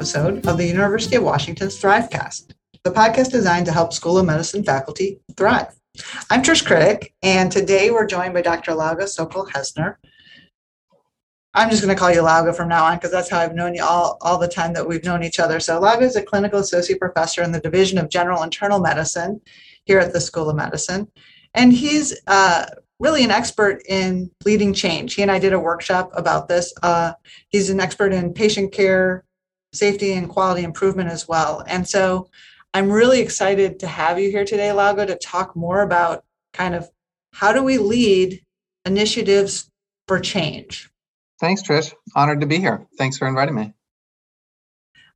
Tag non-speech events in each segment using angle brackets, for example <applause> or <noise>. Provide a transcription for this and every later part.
Episode of the University of Washington's Thrivecast, the podcast designed to help School of Medicine faculty thrive. I'm Trish Kritek, and today we're joined by Dr. Lauge Sokol-Hessner. I'm just going to call you Lauge from now on because that's how I've known you all, all the time that we've known each other. So, Lauge is a clinical associate professor in the Division of General Internal Medicine here at the School of Medicine. And he's uh, really an expert in leading change. He and I did a workshop about this. Uh, he's an expert in patient care, safety, and quality improvement as well. And so I'm really excited to have you here today, Lauge, to talk more about kind of how do we lead initiatives for change. Thanks, Trish. Honored to be here. Thanks for inviting me.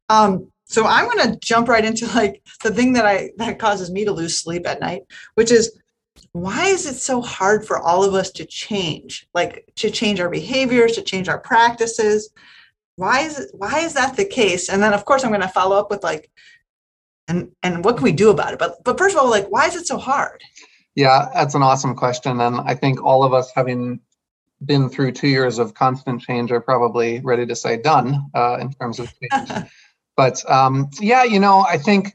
Um, so I'm going to jump right into like the thing that I that causes me to lose sleep at night, which is why is it so hard for all of us to change like to change our behaviors to change our practices why is it why is that the case and then of course i'm going to follow up with like and and what can we do about it but but first of all like why is it so hard yeah that's an awesome question and i think all of us having been through two years of constant change are probably ready to say done uh, in terms of change <laughs> but um, yeah you know i think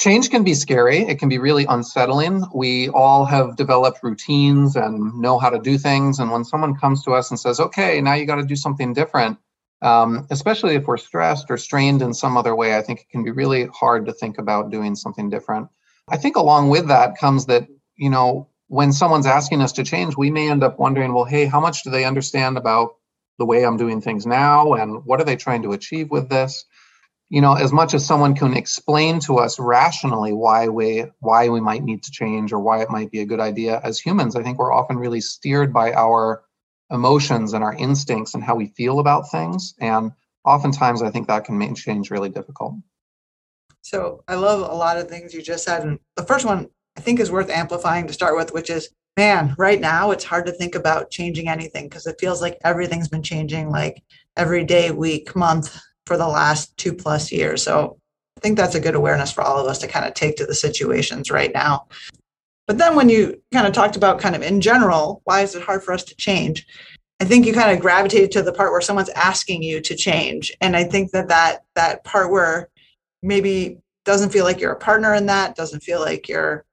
change can be scary. It can be really unsettling. We all have developed routines and know how to do things. And when someone comes to us and says, okay, now you got to do something different, um, especially if we're stressed or strained in some other way, I think it can be really hard to think about doing something different. I think along with that comes that, you know, when someone's asking us to change, we may end up wondering, well, hey, how much do they understand about the way I'm doing things now? And what are they trying to achieve with this? you know as much as someone can explain to us rationally why we why we might need to change or why it might be a good idea as humans i think we're often really steered by our emotions and our instincts and how we feel about things and oftentimes i think that can make change really difficult so i love a lot of things you just said and the first one i think is worth amplifying to start with which is man right now it's hard to think about changing anything because it feels like everything's been changing like every day week month for the last two plus years. So I think that's a good awareness for all of us to kind of take to the situations right now. But then when you kind of talked about kind of in general, why is it hard for us to change? I think you kind of gravitated to the part where someone's asking you to change. And I think that that, that part where maybe doesn't feel like you're a partner in that, doesn't feel like you're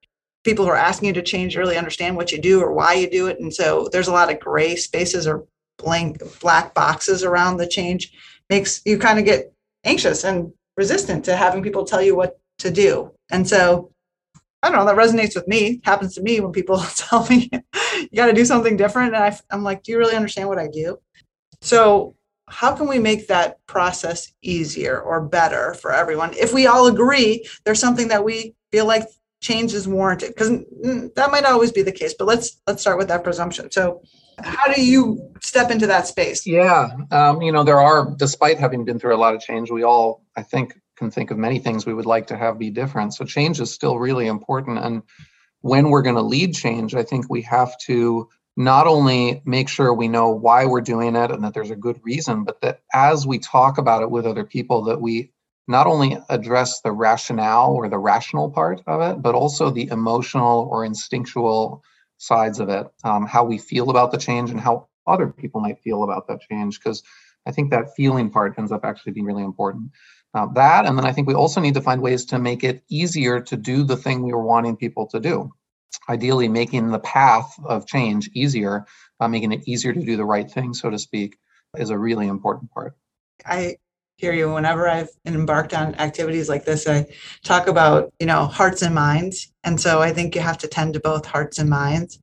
people who are asking you to change really understand what you do or why you do it. And so there's a lot of gray spaces or blank black boxes around the change makes you kind of get anxious and resistant to having people tell you what to do. And so I don't know, that resonates with me. It happens to me when people <laughs> tell me you got to do something different. And I, I'm like, do you really understand what I do? So, how can we make that process easier or better for everyone if we all agree there's something that we feel like change is warranted? Because that might not always be the case, but let's let's start with that presumption. So, how do you step into that space? Yeah, um, you know, there are, despite having been through a lot of change, we all, I think, can think of many things we would like to have be different. So change is still really important. And when we're going to lead change, I think we have to not only make sure we know why we're doing it and that there's a good reason, but that as we talk about it with other people, that we not only address the rationale or the rational part of it, but also the emotional or instinctual sides of it, um, how we feel about the change and how other people might feel about that change, because I think that feeling part ends up actually being really important. Uh, that, and then I think we also need to find ways to make it easier to do the thing we were wanting people to do. Ideally, making the path of change easier, uh, making it easier to do the right thing, so to speak, is a really important part. I hear you. Whenever I've embarked on activities like this, I talk about, you know, hearts and minds. And so I think you have to tend to both hearts and minds.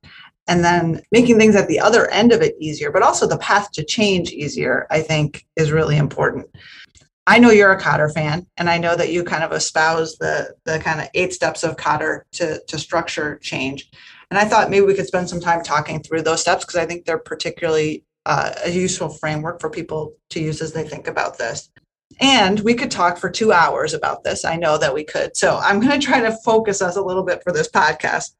And then making things at the other end of it easier, but also the path to change easier, I think is really important. I know you're a Kotter fan, and I know that you kind of espouse the the kind of eight steps of Kotter to to structure change. And I thought maybe we could spend some time talking through those steps because I think they're particularly uh, a useful framework for people to use as they think about this. And we could talk for two hours about this. I know that we could. So I'm going to try to focus us a little bit for this podcast.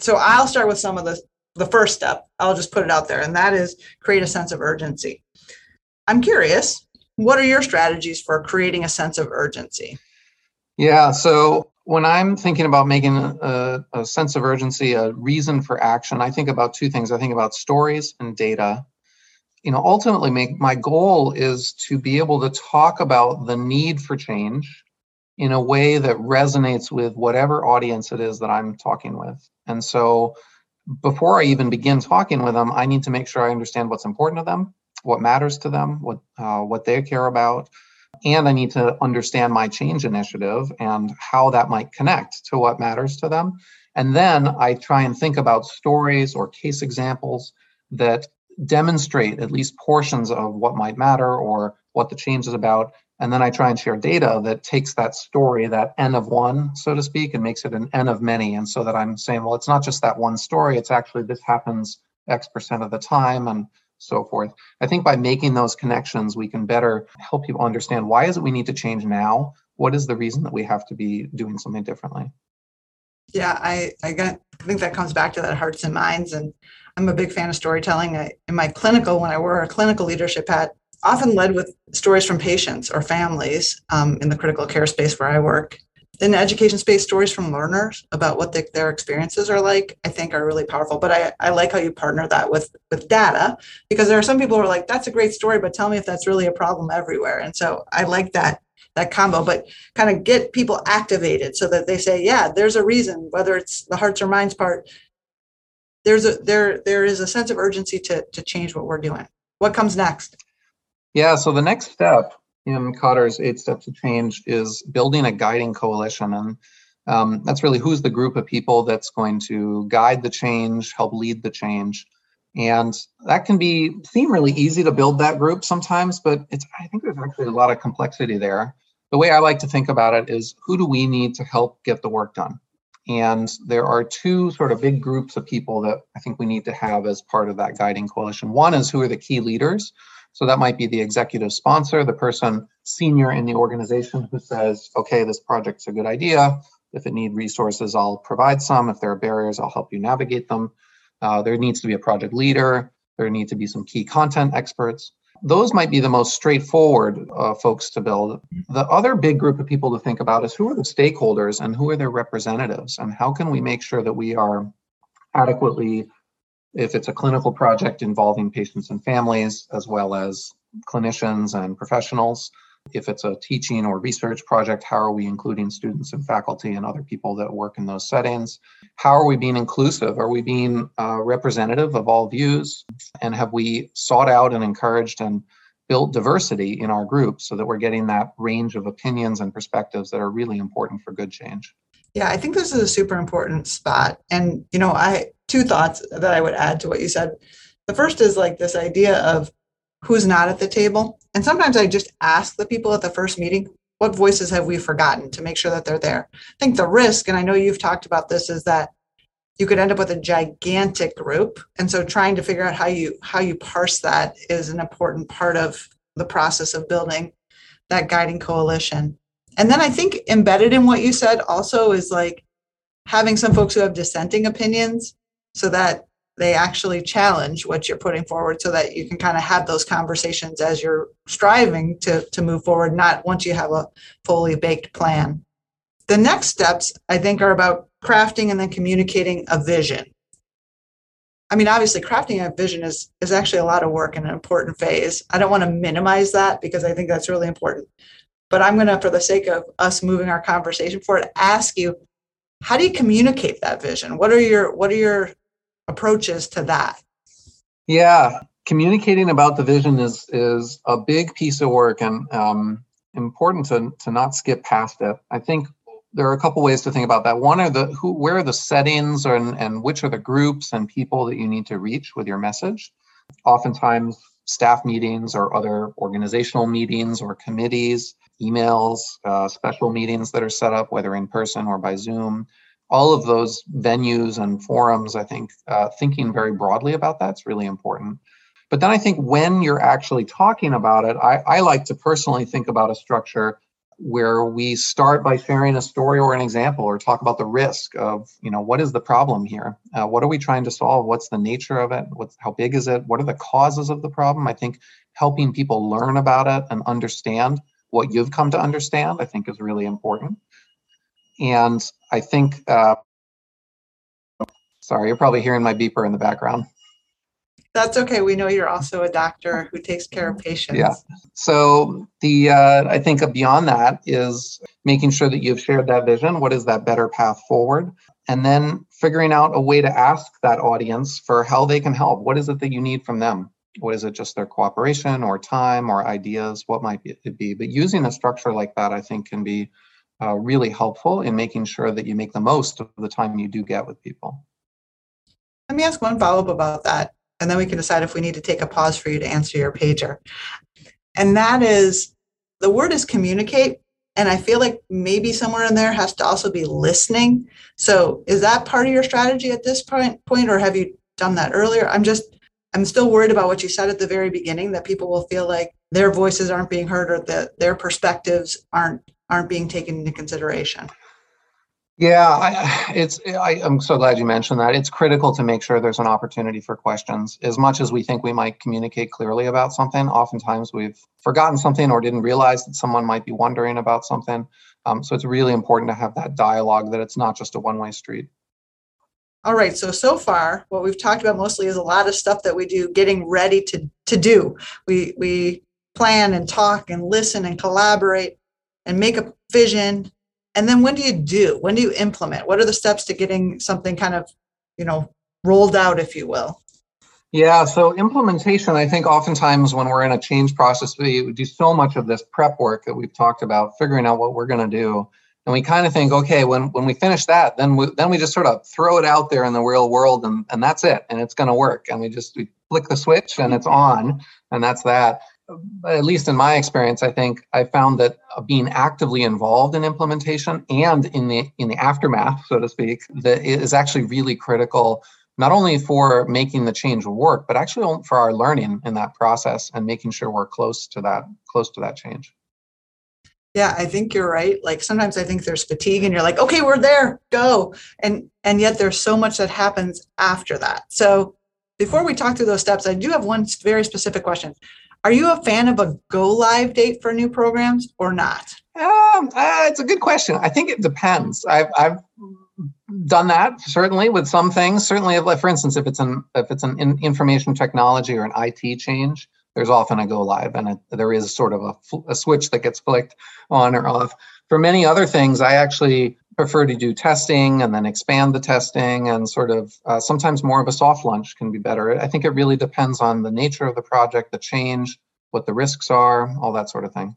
So I'll start with some of the, the first step. I'll just put it out there, and that is create a sense of urgency. I'm curious, what are your strategies for creating a sense of urgency? Yeah, so when I'm thinking about making a, a sense of urgency, a reason for action, I think about two things. I think about stories and data you know, ultimately, make, my goal is to be able to talk about the need for change in a way that resonates with whatever audience it is that I'm talking with. And so, before I even begin talking with them, I need to make sure I understand what's important to them, what matters to them, what uh, what they care about, and I need to understand my change initiative and how that might connect to what matters to them. And then I try and think about stories or case examples that demonstrate at least portions of what might matter or what the change is about. And then I try and share data that takes that story, that N of one, so to speak, and makes it an N of many. And so that I'm saying, well, it's not just that one story, it's actually this happens X percent of the time and so forth. I think by making those connections, we can better help people understand why is it we need to change now? What is the reason that we have to be doing something differently? Yeah, I, I, got, I think that comes back to that hearts and minds. And I'm a big fan of storytelling. I, in my clinical, when I wore a clinical leadership hat, often led with stories from patients or families um, in the critical care space where I work. In education space, stories from learners about what the, their experiences are like, I think are really powerful. But I, I like how you partner that with with data because there are some people who are like, that's a great story, but tell me if that's really a problem everywhere. And so I like that that combo, but kind of get people activated so that they say, yeah, there's a reason, whether it's the hearts or minds part, there's a there there is a sense of urgency to to change what we're doing. What comes next? Yeah, so the next step in Kotter's eight steps to change is building a guiding coalition. And um, that's really who's the group of people that's going to guide the change, help lead the change. And that can be seem really easy to build that group sometimes, but it's I think there's actually a lot of complexity there. The way I like to think about it is who do we need to help get the work done? And there are two sort of big groups of people that I think we need to have as part of that guiding coalition. One is who are the key leaders. So that might be the executive sponsor, the person senior in the organization who says, okay, this project's a good idea. If it need resources, I'll provide some. If there are barriers, I'll help you navigate them. Uh, there needs to be a project leader. There need to be some key content experts those might be the most straightforward uh, folks to build. The other big group of people to think about is who are the stakeholders and who are their representatives, and how can we make sure that we are adequately, if it's a clinical project involving patients and families, as well as clinicians and professionals, if it's a teaching or research project, how are we including students and faculty and other people that work in those settings? How are we being inclusive? Are we being uh, representative of all views? And have we sought out and encouraged and built diversity in our group so that we're getting that range of opinions and perspectives that are really important for good change? Yeah, I think this is a super important spot. And, you know, I two thoughts that I would add to what you said. The first is like this idea of who's not at the table. And sometimes I just ask the people at the first meeting, what voices have we forgotten to make sure that they're there? I think the risk, and I know you've talked about this, is that you could end up with a gigantic group. And so trying to figure out how you how you parse that is an important part of the process of building that guiding coalition. And then I think embedded in what you said also is like having some folks who have dissenting opinions so that they actually challenge what you're putting forward so that you can kind of have those conversations as you're striving to, to move forward, not once you have a fully baked plan. The next steps, I think, are about crafting and then communicating a vision. I mean, obviously, crafting a vision is, is actually a lot of work and an important phase. I don't want to minimize that because I think that's really important. But I'm going to, for the sake of us moving our conversation forward, ask you how do you communicate that vision? What are your what are your approaches to that? Yeah, communicating about the vision is is a big piece of work and um, important to to not skip past it. I think there are a couple ways to think about that. One are the who, where are the settings and and which are the groups and people that you need to reach with your message. Oftentimes, staff meetings or other organizational meetings or committees, emails, uh, special meetings that are set up, whether in person or by Zoom all of those venues and forums, I think uh, thinking very broadly about that's really important. But then I think when you're actually talking about it, I, I like to personally think about a structure where we start by sharing a story or an example or talk about the risk of you know what is the problem here? Uh, what are we trying to solve? What's the nature of it? What's how big is it? What are the causes of the problem? I think helping people learn about it and understand what you've come to understand i think is really important and I think, uh, sorry, you're probably hearing my beeper in the background. That's okay. We know you're also a doctor who takes care of patients. Yeah. So the uh, I think beyond that is making sure that you've shared that vision. What is that better path forward? And then figuring out a way to ask that audience for how they can help. What is it that you need from them? What is it just their cooperation or time or ideas? What might it be? But using a structure like that, I think, can be uh, really helpful in making sure that you make the most of the time you do get with people. Let me ask one follow up about that, and then we can decide if we need to take a pause for you to answer your pager. And that is the word is communicate. And I feel like maybe somewhere in there has to also be listening. So is that part of your strategy at this point, point or have you done that earlier? I'm just, I'm still worried about what you said at the very beginning that people will feel like their voices aren't being heard or that their perspectives aren't aren't being taken into consideration. Yeah, I, it's. I, am so glad you mentioned that. It's critical to make sure there's an opportunity for questions. As much as we think we might communicate clearly about something, oftentimes we've forgotten something or didn't realize that someone might be wondering about something. Um, so it's really important to have that dialogue. That it's not just a one-way street. All right. So so far, what we've talked about mostly is a lot of stuff that we do, getting ready to to do. We we plan and talk and listen and collaborate and make a vision. And then when do you do? When do you implement? What are the steps to getting something kind of you know rolled out if you will? Yeah so implementation i think oftentimes when we're in a change process we do so much of this prep work that we've talked about figuring out what we're going to do. And we kind of think okay when when we finish that then we then we just sort of throw it out there in the real world and and that's it and it's going to work. And we just we flick the switch and it's on and that's that at least in my experience, I think I found that being actively involved in implementation and in the in the aftermath, so to speak, that is actually really critical, not only for making the change work, but actually for our learning in that process and making sure we're close to that close to that change. Yeah, I think you're right. Like sometimes I think there's fatigue and you're like, okay, we're there, go. And and yet there's so much that happens after that. So before we talk through those steps, I do have one very specific question. Are you a fan of a go live date for new programs or not? Um, uh, it's a good question. I think it depends. I've, I've done that certainly with some things. Certainly, if, for instance, if it's an if it's an in information technology or an IT change, there's often a go live, and there is sort of a, a switch that gets flicked on or off. For many other things, I actually prefer to do testing and then expand the testing and sort of uh, sometimes more of a soft launch can be better. I think it really depends on the nature of the project, the change, what the risks are, all that sort of thing.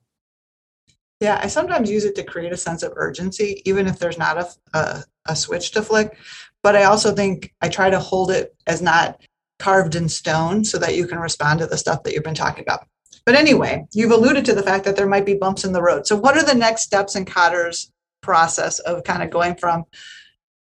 Yeah, I sometimes use it to create a sense of urgency, even if there's not a, a, a switch to flick. But I also think I try to hold it as not carved in stone so that you can respond to the stuff that you've been talking about. But anyway, you've alluded to the fact that there might be bumps in the road. So, what are the next steps in Kotter's process of kind of going from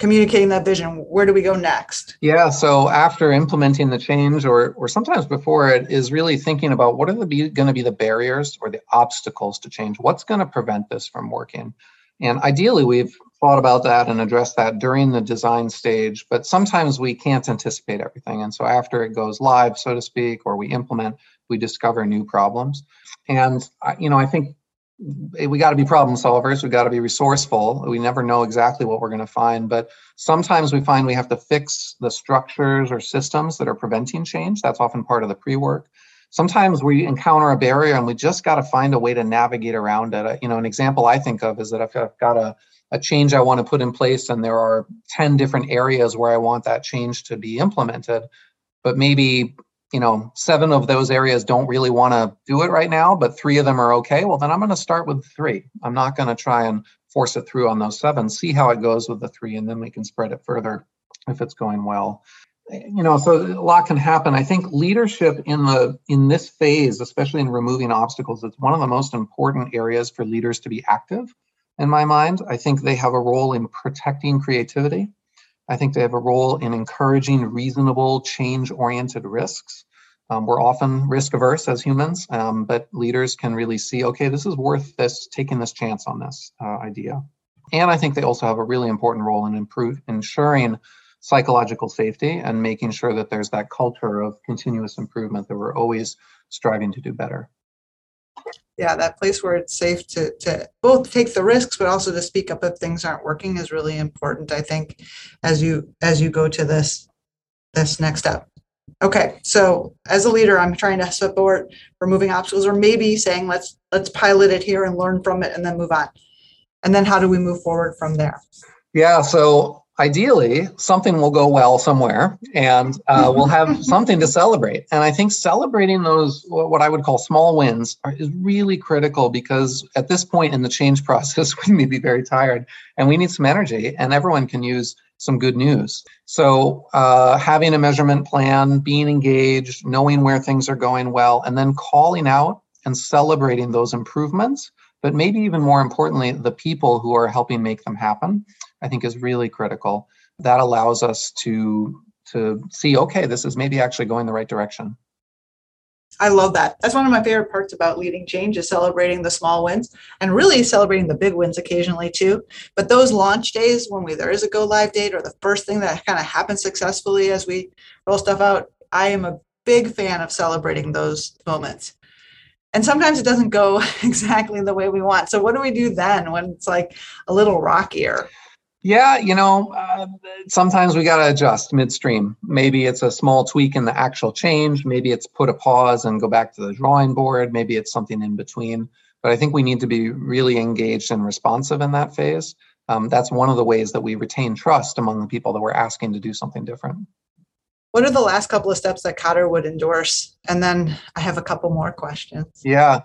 communicating that vision where do we go next? Yeah so after implementing the change or or sometimes before it is really thinking about what are the going to be the barriers or the obstacles to change? What's going to prevent this from working? And ideally we've thought about that and addressed that during the design stage but sometimes we can't anticipate everything. And so after it goes live so to speak or we implement we discover new problems. And you know i think Eh, we got to be problem solvers we got to be resourceful we never know exactly what we're going to find but sometimes we find we have to fix the structures or systems that are preventing change that's often part of the pre-work. Sometimes we encounter a barrier and we just got to find a way to navigate around it. You know an example i think of is that if i've got a, a change i want to put in place and there are 10 different areas where i want that change to be implemented but maybe you know, seven of those areas don't really want to do it right now, but three of them are okay, well, then I'm going to start with three. I'm not going to try and force it through on those seven, see how it goes with the three, and then we can spread it further if it's going well. You know, so a lot can happen. I think leadership in the in this phase, especially in removing obstacles, it's one of the most important areas for leaders to be active. In my mind, I think they have a role in protecting creativity I think they have a role in encouraging reasonable, change oriented risks. Um, we're often risk averse as humans, um, but leaders can really see okay, this is worth this, taking this chance on this uh, idea. And I think they also have a really important role in improve, ensuring psychological safety and making sure that there's that culture of continuous improvement that we're always striving to do better yeah, that place where it's safe to to both take the risks, but also to speak up if things aren't working is really important. I think as you as you go to this this next step. Okay, so as a leader, I'm trying to support removing obstacles or maybe saying let's let's pilot it here and learn from it and then move on. And then how do we move forward from there? Yeah, so ideally something will go well somewhere and uh, <laughs> we'll have something to celebrate. And i think celebrating those what i would call small wins are, is really critical because at this point in the change process <laughs> we may be very tired and we need some energy and everyone can use some good news. So uh, having a measurement plan being engaged knowing where things are going well and then calling out and celebrating those improvements but maybe even more importantly the people who are helping make them happen I think is really critical. That allows us to to see, okay, this is maybe actually going the right direction. I love that. That's one of my favorite parts about leading change is celebrating the small wins and really celebrating the big wins occasionally too. But those launch days when we there is a go live date or the first thing that kind of happens successfully as we roll stuff out, I am a big fan of celebrating those moments. And sometimes it doesn't go <laughs> exactly the way we want. So what do we do then when it's like a little rockier? Yeah, you know, uh, sometimes we got to adjust midstream. Maybe it's a small tweak in the actual change. Maybe it's put a pause and go back to the drawing board. Maybe it's something in between. But I think we need to be really engaged and responsive in that phase. Um, that's one of the ways that we retain trust among the people that we're asking to do something different. What are the last couple of steps that Kotter would endorse? And then I have a couple more questions. Yeah.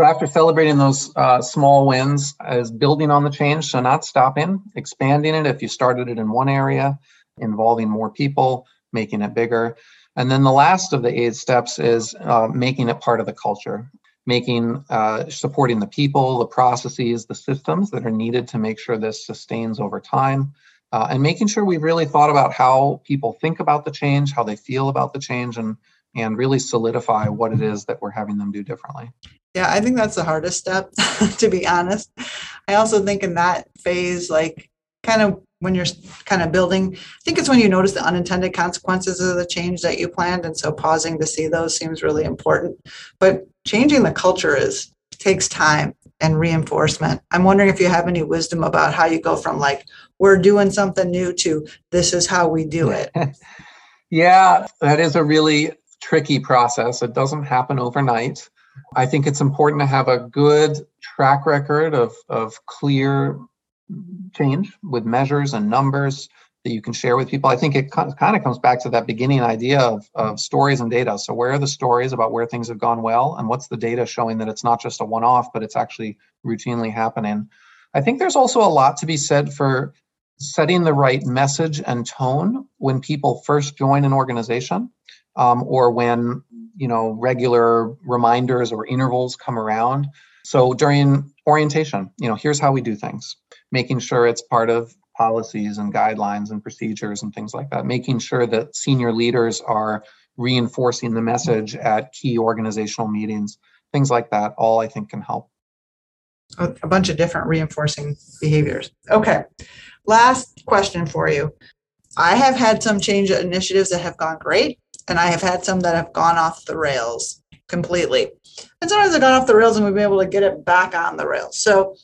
So after celebrating those uh, small wins, as building on the change, so not stopping, expanding it if you started it in one area, involving more people, making it bigger. And then the last of the eight steps is uh, making it part of the culture, making uh, supporting the people, the processes, the systems that are needed to make sure this sustains over time. Uh, and making sure we've really thought about how people think about the change, how they feel about the change, and and really solidify what it is that we're having them do differently. Yeah, I think that's the hardest step, <laughs> to be honest. I also think in that phase, like kind of when you're kind of building, I think it's when you notice the unintended consequences of the change that you planned. And so pausing to see those seems really important. But changing the culture is takes time and reinforcement. I'm wondering if you have any wisdom about how you go from like, we're doing something new to this is how we do it. <laughs> yeah, that is a really tricky process. It doesn't happen overnight. I think it's important to have a good track record of, of clear change with measures and numbers that you can share with people. I think it kind of comes back to that beginning idea of, of stories and data. So, where are the stories about where things have gone well, and what's the data showing that it's not just a one off, but it's actually routinely happening? I think there's also a lot to be said for setting the right message and tone when people first join an organization um, or when you know regular reminders or intervals come around. So during orientation you know here's how we do things. Making sure it's part of policies and guidelines and procedures and things like that. Making sure that senior leaders are reinforcing the message at key organizational meetings. Things like that all i think can help. A bunch of different reinforcing behaviors. Okay last question for you. I have had some change initiatives that have gone great and I have had some that have gone off the rails completely. And sometimes they've gone off the rails and we've been able to get it back on the rails. So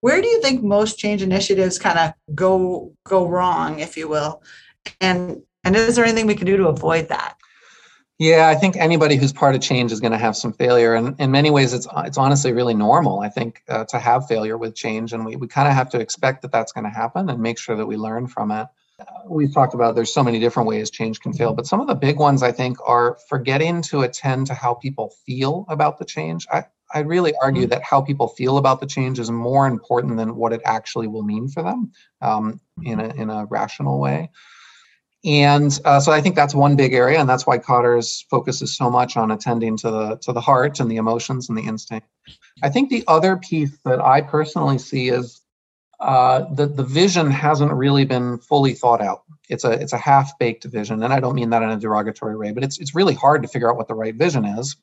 where do you think most change initiatives kind of go go wrong, if you will? And and is there anything we can do to avoid that? Yeah, I think anybody who's part of change is going to have some failure, and in many ways, it's it's honestly really normal. I think uh, to have failure with change, and we we kind of have to expect that that's going to happen, and make sure that we learn from it we've talked about there's so many different ways change can fail, but some of the big ones I think are forgetting to attend to how people feel about the change. I, I really argue mm-hmm. that how people feel about the change is more important than what it actually will mean for them um, in, a, in a rational way. And uh, so I think that's one big area, and that's why Kotter's focuses so much on attending to the to the heart and the emotions and the instinct. I think the other piece that I personally see is uh, the the vision hasn't really been fully thought out. It's a it's a half baked vision, and I don't mean that in a derogatory way, but it's it's really hard to figure out what the right vision is,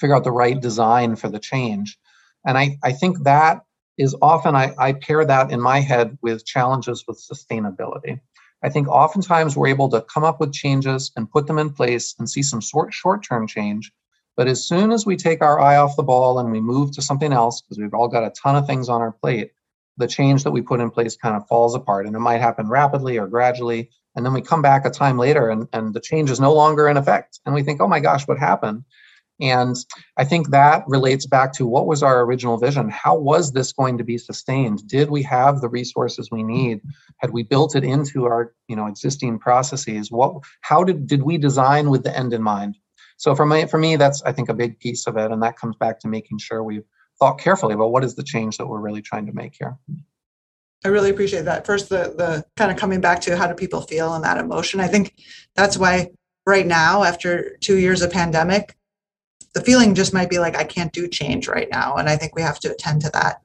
figure out the right design for the change, and I I think that is often I, I pair that in my head with challenges with sustainability. I think oftentimes we're able to come up with changes and put them in place and see some short short term change. But as soon as we take our eye off the ball and we move to something else, because we've all got a ton of things on our plate, the change that we put in place kind of falls apart and it might happen rapidly or gradually and then we come back a time later and, and the change is no longer in effect and we think oh my gosh what happened and I think that relates back to what was our original vision? How was this going to be sustained? Did we have the resources we need? Had we built it into our, you know, existing processes? What how did did we design with the end in mind? So for me, for me, that's I think a big piece of it. And that comes back to making sure we've thought carefully about what is the change that we're really trying to make here. I really appreciate that. First, the the kind of coming back to how do people feel and that emotion. I think that's why right now, after two years of pandemic, the feeling just might be like, I can't do change right now. And I think we have to attend to that.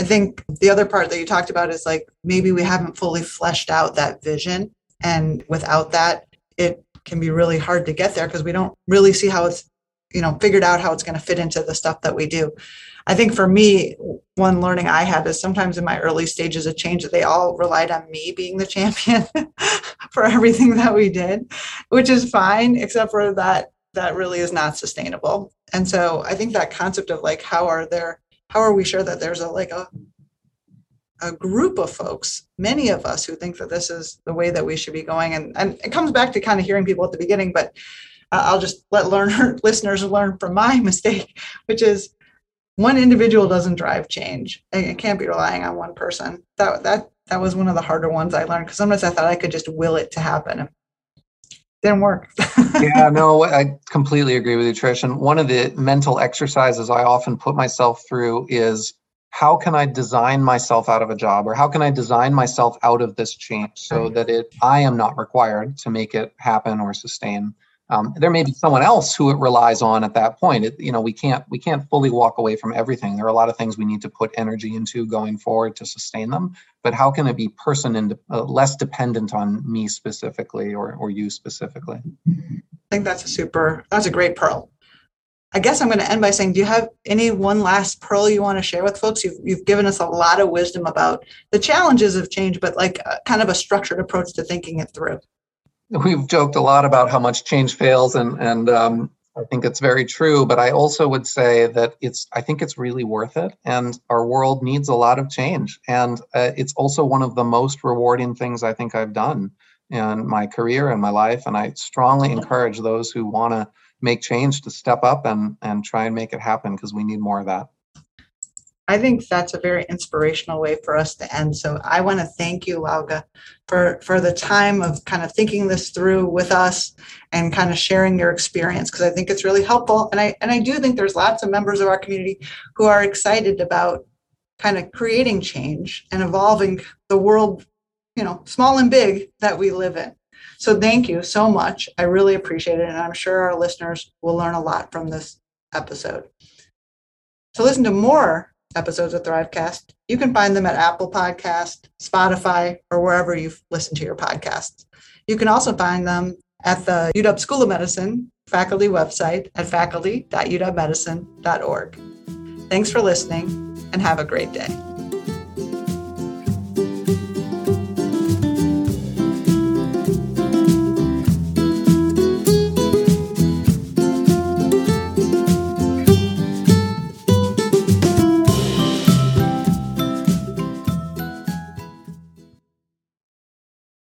I think the other part that you talked about is like maybe we haven't fully fleshed out that vision. And without that, it can be really hard to get there because we don't really see how it's, you know, figured out how it's going to fit into the stuff that we do. I think for me, one learning I had is sometimes in my early stages of change, that they all relied on me being the champion <laughs> for everything that we did, which is fine, except for that that really is not sustainable. And so I think that concept of like how are there how are we sure that there's a like a a group of folks, many of us who think that this is the way that we should be going. And, and it comes back to kind of hearing people at the beginning, but I'll just let learner <laughs> listeners learn from my <laughs> mistake, which is one individual doesn't drive change. It can't be relying on one person. That that that was one of the harder ones I learned because sometimes I thought I could just will it to happen didn't work. <laughs> yeah, no, I completely agree with you, Trish. And one of the mental exercises I often put myself through is how can I design myself out of a job or how can I design myself out of this change so that it I am not required to make it happen or sustain um, there may be someone else who it relies on at that point. It, you know, we can't we can't fully walk away from everything. There are a lot of things we need to put energy into going forward to sustain them. But how can it be person and uh, less dependent on me specifically or or you specifically? I think that's a super that's a great pearl. I guess I'm going to end by saying, do you have any one last pearl you want to share with folks? You've, you've given us a lot of wisdom about the challenges of change, but like a, kind of a structured approach to thinking it through we've joked a lot about how much change fails, and and um, I think it's very true. But I also would say that it's I think it's really worth it, and our world needs a lot of change, and uh, it's also one of the most rewarding things I think I've done in my career and my life. And I strongly encourage those who want to make change to step up and and try and make it happen because we need more of that. I think that's a very inspirational way for us to end. So I want to thank you, Lauge, for, for the time of kind of thinking this through with us and kind of sharing your experience because I think it's really helpful. And I and I do think there's lots of members of our community who are excited about kind of creating change and evolving the world, you know, small and big that we live in. So thank you so much. I really appreciate it. And I'm sure our listeners will learn a lot from this episode. To listen to more episodes of Thrivecast. You can find them at Apple Podcast, Spotify, or wherever you listen to your podcasts. You can also find them at the UW School of Medicine faculty website at faculty.uwmedicine.org. Thanks for listening and have a great day.